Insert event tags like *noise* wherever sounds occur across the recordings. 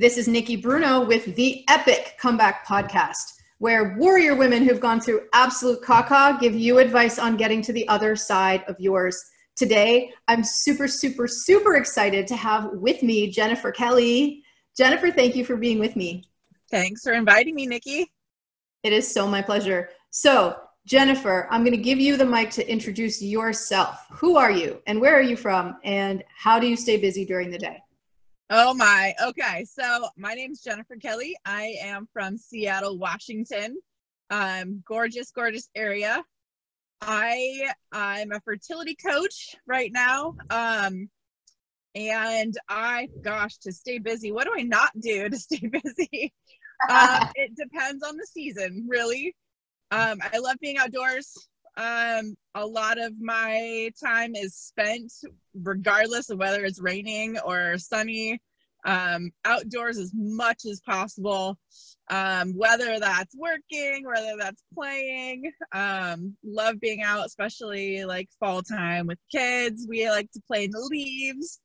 This is Nikki Bruno with the Epic Comeback Podcast, where warrior women who've gone through absolute caca give you advice on getting to the other side of yours. Today, I'm super, super, super excited to have with me Jennifer Kelly. Jennifer, thank you for being with me. Thanks for inviting me, Nikki. It is so my pleasure. So, Jennifer, I'm going to give you the mic to introduce yourself. Who are you and where are you from and how do you stay busy during the day? Oh my. Okay. So my name is Jennifer Kelly. I am from Seattle, Washington. Um, gorgeous, gorgeous area. I I'm a fertility coach right now. Um, and I gosh, to stay busy, what do I not do to *laughs* stay busy? *laughs* uh, it depends on the season, really. Um, I love being outdoors. Um, a lot of my time is spent, regardless of whether it's raining or sunny, um, outdoors as much as possible. Um, whether that's working, whether that's playing. Um, love being out, especially like fall time with kids. We like to play in the leaves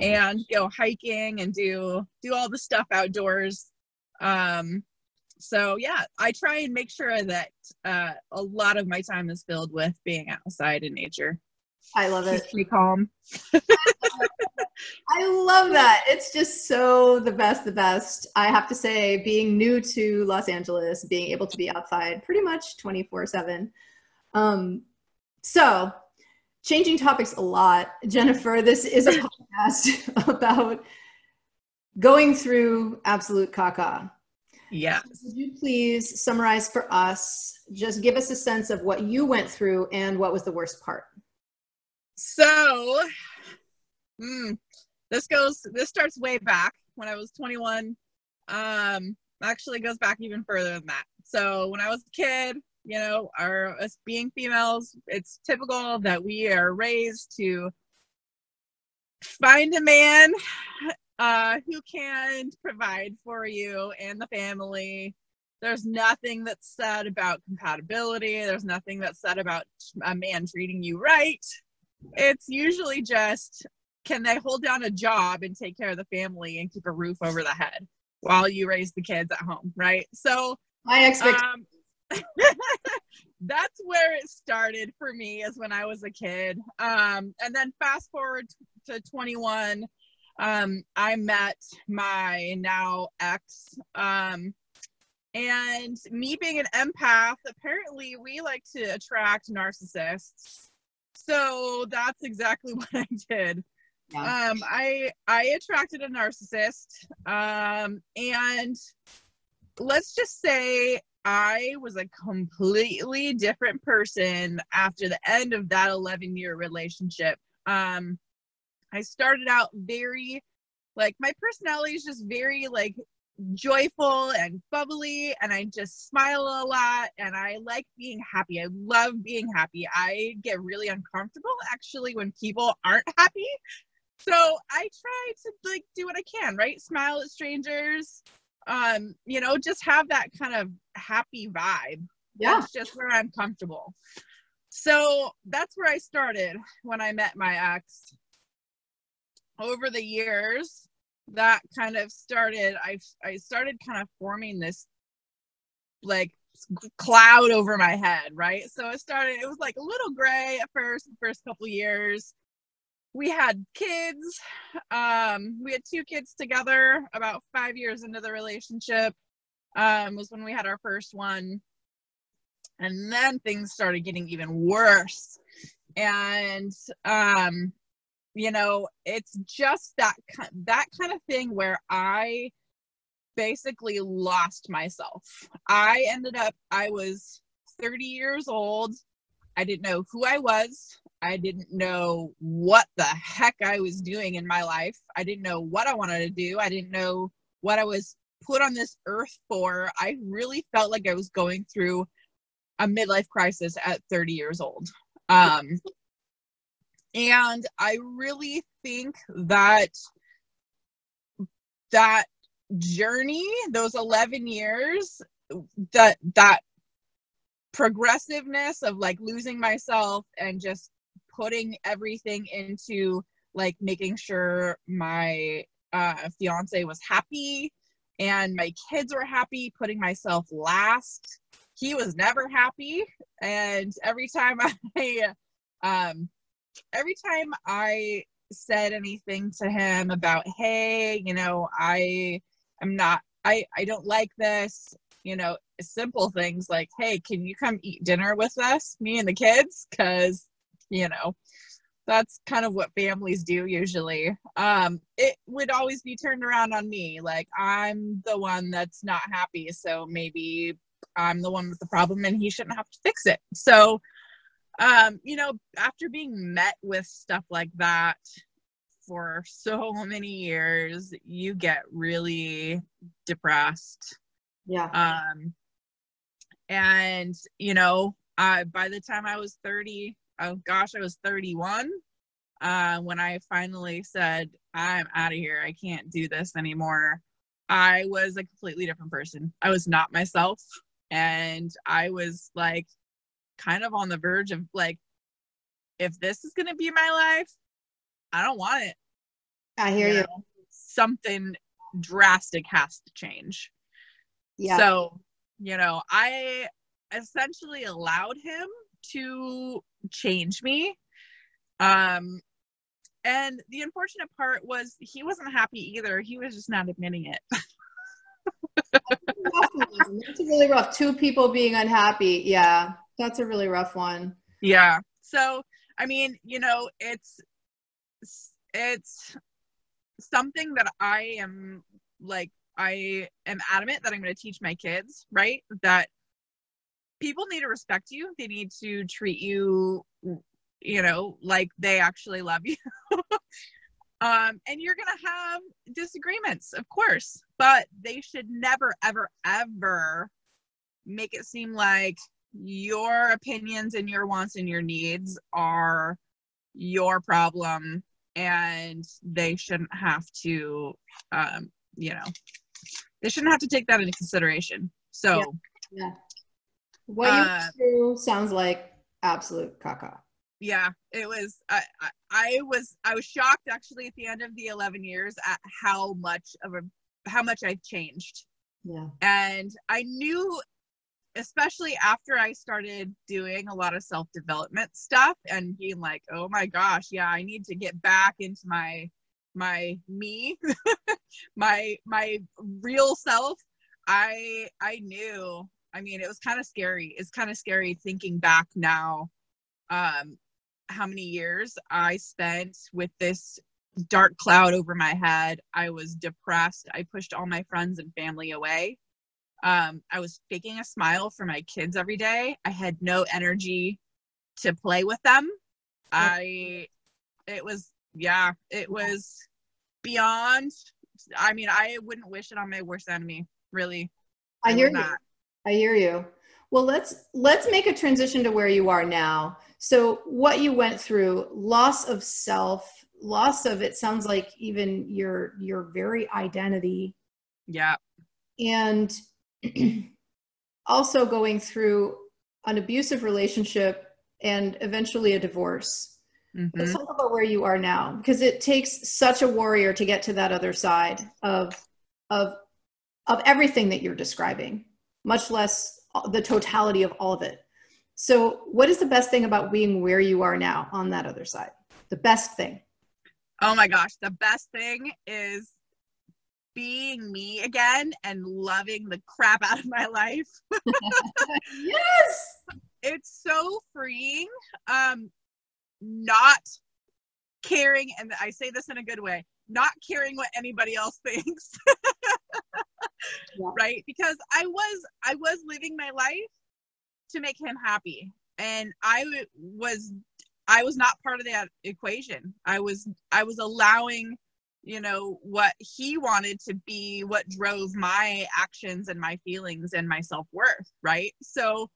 and go hiking and do do all the stuff outdoors. Um, so yeah i try and make sure that uh, a lot of my time is filled with being outside in nature. I love it. Keeps me calm. *laughs* I love that. It's just so the best the best. I have to say being new to los angeles being able to be outside pretty much 24 7 um, so changing topics a lot. Jennifer this is a *laughs* podcast about going through absolute caca yeah. Would you please summarize for us? Just give us a sense of what you went through and what was the worst part. So, mm, this goes. This starts way back when I was 21. Um, actually goes back even further than that. So when I was a kid, you know, our us being females, it's typical that we are raised to find a man uh, who can provide for you and the family. There's nothing that's said about compatibility. There's nothing that's said about a man treating you right. It's usually just can they hold down a job and take care of the family and keep a roof over the head while you raise the kids at home, right? So my expectation. Um, *laughs* that's where it started for me is when I was a kid. Um, and then fast forward to 21, um, I met my now ex. Um, and me being an empath, apparently we like to attract narcissists. So that's exactly *laughs* what I did. Yeah. Um, I I attracted a narcissist. Um, and let's just say I was a completely different person after the end of that 11 year relationship. Um, I started out very like my personality is just very like joyful and bubbly and I just smile a lot and I like being happy. I love being happy. I get really uncomfortable actually when people aren't happy. So I try to like do what I can, right? Smile at strangers. Um, you know, just have that kind of happy vibe. Yeah. That's just where I'm comfortable. So that's where I started when I met my ex over the years that kind of started i i started kind of forming this like cloud over my head right? So it started it was like a little gray at first the first couple years. We had kids um we had two kids together about five years into the relationship um was when we had our first one. And then things started getting even worse. And um you know it's just that that kind of thing where i basically lost myself. I ended up i was 30 years old. I didn't know who i was. I didn't know what the heck i was doing in my life. I didn't know what i wanted to do. I didn't know what i was put on this earth for. I really felt like i was going through a midlife crisis at 30 years old. Um and i really think that that journey those 11 years that that progressiveness of like losing myself and just putting everything into like making sure my uh fiance was happy and my kids were happy putting myself last he was never happy. And every time *laughs* i um every time i said anything to him about hey you know i am not i i don't like this you know simple things like hey can you come eat dinner with us me and the kids? Because you know that's kind of what families do usually. Um it would always be turned around on me like i'm the one that's not happy so maybe i'm the one with the problem and he shouldn't have to fix it. So um you know after being met with stuff like that for so many years you get really depressed yeah um and you know uh, by the time i was 30 oh gosh, I was 31 uh, when I finally said, I'm out of here. I can't do this anymore. I was a completely different person. I was not myself. And I was like, kind of on the verge of like, if this is going to be my life, I don't want it. I hear you. you. Know, something drastic has to change. Yeah. So, you know, I essentially allowed him to change me. Um, and the unfortunate part was he wasn't happy either. He was just not admitting it. *laughs* that's really rough. Two people being unhappy. Yeah, that's a really rough one. Yeah. So, I mean, you know, it's it's something that I am like I am adamant that I'm going to teach my kids, right? That people need to respect you. They need to treat you, you know, like they actually love you. *laughs* um, and you're going to have disagreements, of course, but they should never, ever, ever make it seem like your opinions and your wants and your needs are your problem and they shouldn't have to um, you know they shouldn't have to take that into consideration so yeah. yeah. What uh, you do sounds like absolute caca. Yeah, it was. I, I, I was I was shocked actually at the end of the eleven years at how much of a how much I've changed. Yeah, and I knew, especially after I started doing a lot of self development stuff and being like, oh my gosh, yeah, I need to get back into my my me, *laughs* my my real self. I I knew I mean, it was kind of scary. It's kind of scary thinking back now um, how many years I spent with this dark cloud over my head. I was depressed. I pushed all my friends and family away. Um, I was faking a smile for my kids every day. I had no energy to play with them. I, it was, yeah, it was beyond. I mean, I wouldn't wish it on my worst enemy, really. I, I hear you. I hear you. Well, let's let's make a transition to where you are now. So, what you went through, loss of self, loss of it sounds like even your your very identity. Yeah. And *clears throat* also going through an abusive relationship and eventually a divorce. Mm-hmm. Let's talk about where you are now because it takes such a warrior to get to that other side of of of everything that you're describing much less the totality of all of it. So, what is the best thing about being where you are now on that other side? The best thing. Oh my gosh, the best thing is being me again and loving the crap out of my life. *laughs* yes. It's so freeing. Um not caring and I say this in a good way, not caring what anybody else *laughs* thinks. yeah. right because i was i was living my life to make him happy and i was i was not part of that equation i was i was allowing you know what he wanted to be what drove my actions and my feelings and my self-worth right? So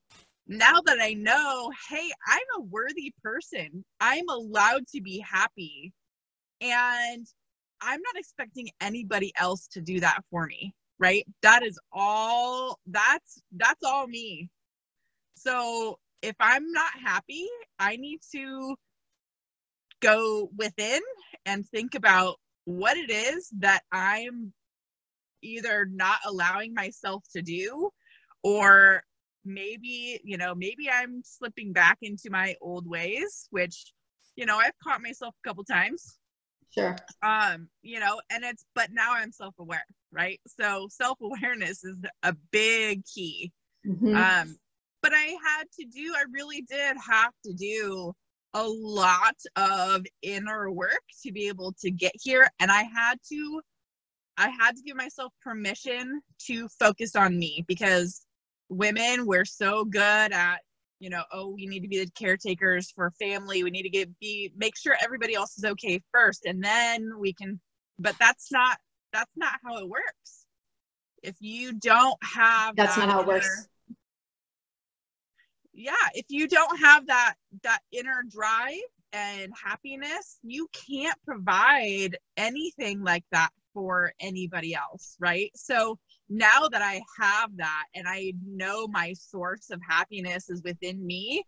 now that i know hey i'm a worthy person. I'm allowed to be happy. And i'm not expecting anybody else to do that for me right? That is all that's that's all me. So if i'm not happy i need to go within and think about what it is that i'm either not allowing myself to do or maybe you know maybe i'm slipping back into my old ways which you know i've caught myself a couple times. Sure. Um you know and it's but now i'm self-aware right? So self-awareness is a big key. Mm-hmm. um but i had to do i really did have to do a lot of inner work to be able to get here and i had to i had to give myself permission to focus on me because women we're so good at you know oh we need to be the caretakers for family. We need to get be make sure everybody else is okay first and then we can but that's not that's not how it works. If you don't have that's that not how it works yeah if you don't have that that inner drive and happiness you can't provide anything like that for anybody else right so now that I have that and I know my source of happiness is within me,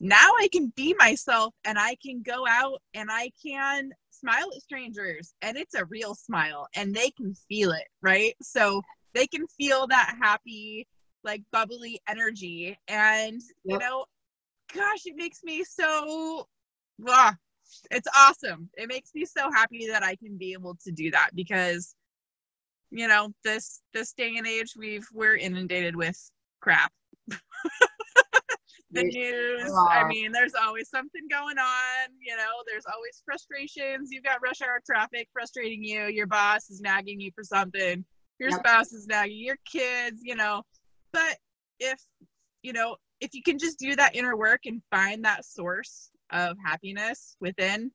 now I can be myself and I can go out and I can smile at strangers and it's a real smile and they can feel it, right? So they can feel that happy, like bubbly energy. And, yep. you know, gosh, it makes me so, ah, it's awesome. It makes me so happy that I can be able to do that because you know this this day and age we've we're inundated with crap *laughs* the news i mean there's always something going on you know there's always frustrations you've got rush hour traffic frustrating you your boss is nagging you for something your yep. spouse is nagging your kids you know but if you know if you can just do that inner work and find that source of happiness within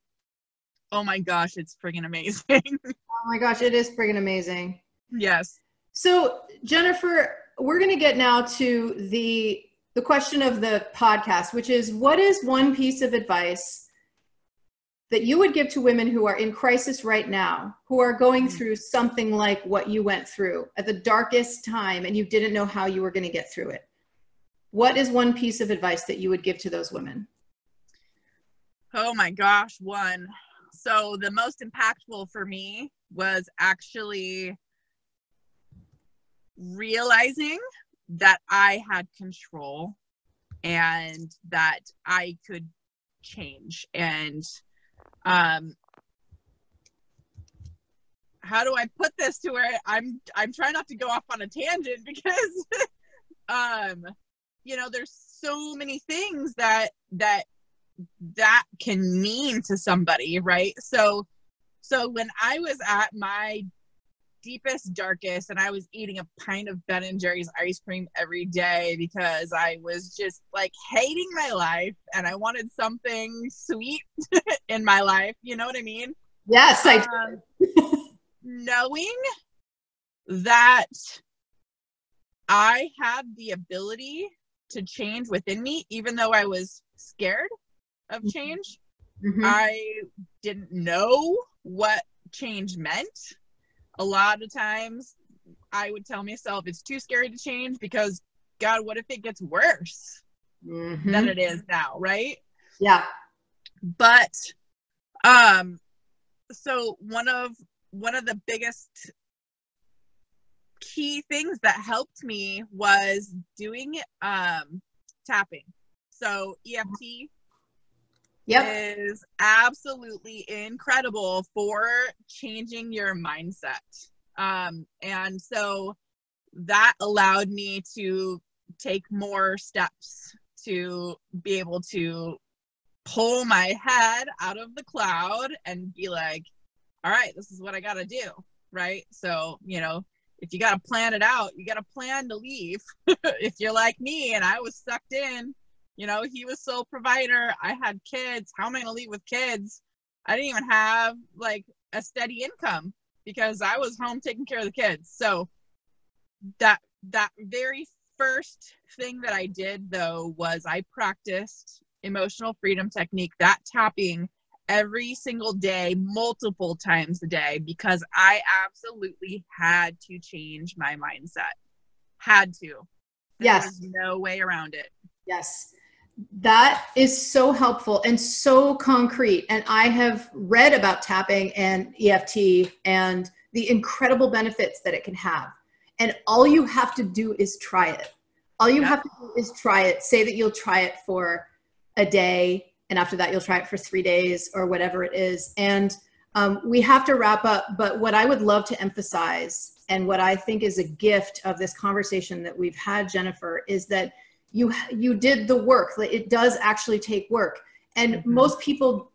oh my gosh it's friggin' amazing *laughs* oh my gosh it is friggin' amazing Yes. So Jennifer, we're going to get now to the the question of the podcast, which is what is one piece of advice that you would give to women who are in crisis right now, who are going mm-hmm. through something like what you went through at the darkest time and you didn't know how you were going to get through it? What is one piece of advice that you would give to those women? Oh my gosh, one. So the most impactful for me was actually realizing that I had control and that I could change and um how do I put this to where I'm I'm trying not to go off on a tangent *laughs* because um you know there's so many things that that that can mean to somebody right? So so when I was at my deepest, darkest, and I was eating a pint of Ben and Jerry's ice cream every day because I was just like hating my life and I wanted something sweet *laughs* in my life. You know what I mean? Yes, I um, knowing that I had the ability to change within me, even though I was scared of mm-hmm. change. Mm-hmm. I didn't know what change meant a lot of times I would tell myself it's too scary to change because God, what if it gets worse mm-hmm. than it is now, right? Yeah. But um so one of one of the biggest key things that helped me was doing um tapping. So EFT yep. is absolutely incredible for changing your mindset. Um, and so that allowed me to take more steps to be able to pull my head out of the cloud and be like, all right, this is what I got to do. Right. So, you know, if you got to plan it out, you got to plan to leave. *laughs* if you're like me and I was sucked in you know, he was sole provider. I had kids. How am I going to leave with kids? I didn't even have like a steady income because I was home taking care of the kids. So that that very first thing that I did though was I practiced emotional freedom technique, that tapping every single day, multiple times a day, because I absolutely had to change my mindset. Had to. There yes. no way around it. Yes. That is so helpful and so concrete. And I have read about tapping and EFT and the incredible benefits that it can have. And all you have to do is try it. All you have to do is try it. Say that you'll try it for a day, and after that, you'll try it for three days or whatever it is. And um, we have to wrap up, but what I would love to emphasize and what I think is a gift of this conversation that we've had, Jennifer, is that you you did the work. It does actually take work, and mm-hmm. most people,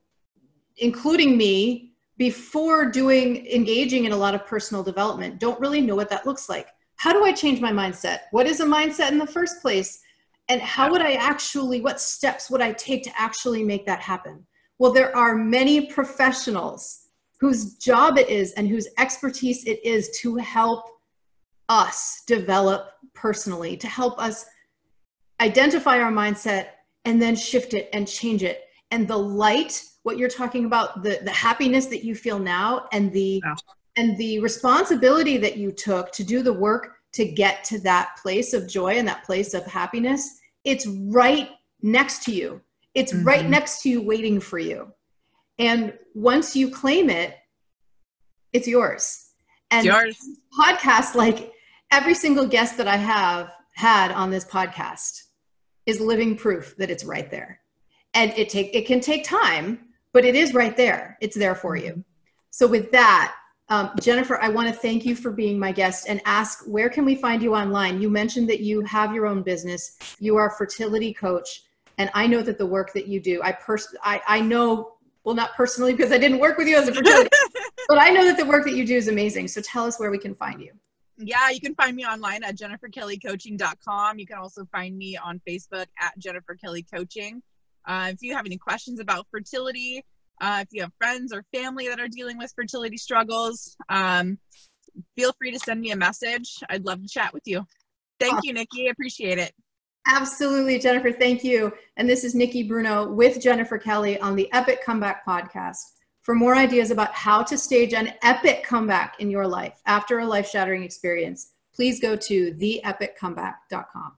including me, before doing engaging in a lot of personal development, don't really know what that looks like. How do I change my mindset? What is a mindset in the first place? And how would I actually, what steps would I take to actually make that happen? Well, there are many professionals whose job it is and whose expertise it is to help us develop personally, to help us identify our mindset and then shift it and change it. And the light, what you're talking about, the, the happiness that you feel now and the and the responsibility that you took to do the work to get to that place of joy and that place of happiness, it's right next to you. It's mm-hmm. right next to you waiting for you. And once you claim it, it's yours. And yours. podcast, like every single guest that I have had on this podcast, is living proof that it's right there. And it take it can take time, but it is right there. It's there for you. So with that, um, Jennifer, I want to thank you for being my guest and ask where can we find you online? You mentioned that you have your own business. You are a fertility coach, and I know that the work that you do, I pers- I, I know well not personally because I didn't work with you as a fertility, *laughs* but I know that the work that you do is amazing. So tell us where we can find you. Yeah, you can find me online at jenniferkellycoaching.com. You can also find me on Facebook at Jennifer Kelly Coaching. Uh, if you have any questions about fertility, uh, if you have friends or family that are dealing with fertility struggles, um, feel free to send me a message. I'd love to chat with you. Thank you, Nikki. Appreciate it. Absolutely, Jennifer. Thank you. And this is Nikki Bruno with Jennifer Kelly on the Epic Comeback Podcast. For more ideas about how to stage an epic comeback in your life after a life shattering experience, please go to theepiccomeback.com.